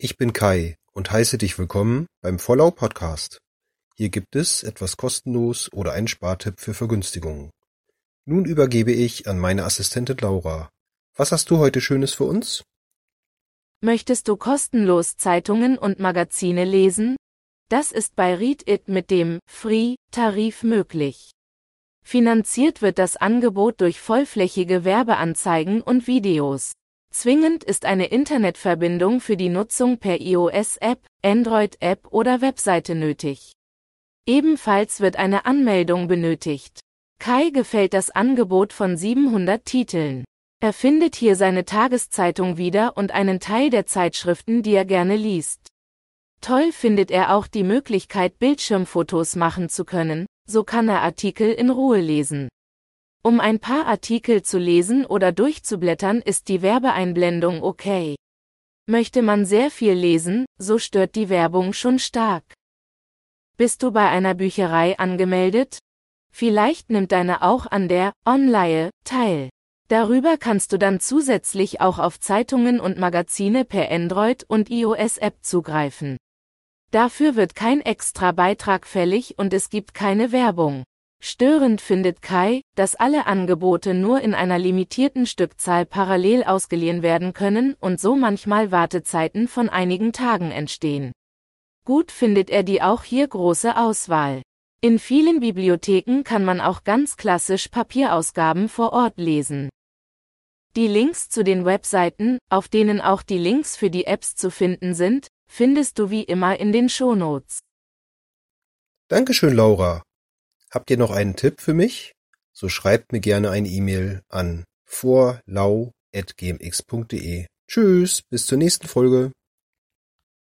Ich bin Kai und heiße dich willkommen beim Vollau Podcast. Hier gibt es etwas kostenlos oder einen Spartipp für Vergünstigungen. Nun übergebe ich an meine Assistentin Laura. Was hast du heute Schönes für uns? Möchtest du kostenlos Zeitungen und Magazine lesen? Das ist bei Read It mit dem Free-Tarif möglich. Finanziert wird das Angebot durch vollflächige Werbeanzeigen und Videos. Zwingend ist eine Internetverbindung für die Nutzung per iOS-App, Android-App oder Webseite nötig. Ebenfalls wird eine Anmeldung benötigt. Kai gefällt das Angebot von 700 Titeln. Er findet hier seine Tageszeitung wieder und einen Teil der Zeitschriften, die er gerne liest. Toll findet er auch die Möglichkeit, Bildschirmfotos machen zu können, so kann er Artikel in Ruhe lesen. Um ein paar Artikel zu lesen oder durchzublättern ist die Werbeeinblendung okay. Möchte man sehr viel lesen, so stört die Werbung schon stark. Bist du bei einer Bücherei angemeldet? Vielleicht nimmt deine auch an der Online teil. Darüber kannst du dann zusätzlich auch auf Zeitungen und Magazine per Android und iOS-App zugreifen. Dafür wird kein extra Beitrag fällig und es gibt keine Werbung. Störend findet Kai, dass alle Angebote nur in einer limitierten Stückzahl parallel ausgeliehen werden können und so manchmal Wartezeiten von einigen Tagen entstehen. Gut findet er die auch hier große Auswahl. In vielen Bibliotheken kann man auch ganz klassisch Papierausgaben vor Ort lesen. Die Links zu den Webseiten, auf denen auch die Links für die Apps zu finden sind, findest du wie immer in den Shownotes. Dankeschön, Laura. Habt ihr noch einen Tipp für mich? So schreibt mir gerne eine E-Mail an vorlau.gmx.de. Tschüss, bis zur nächsten Folge.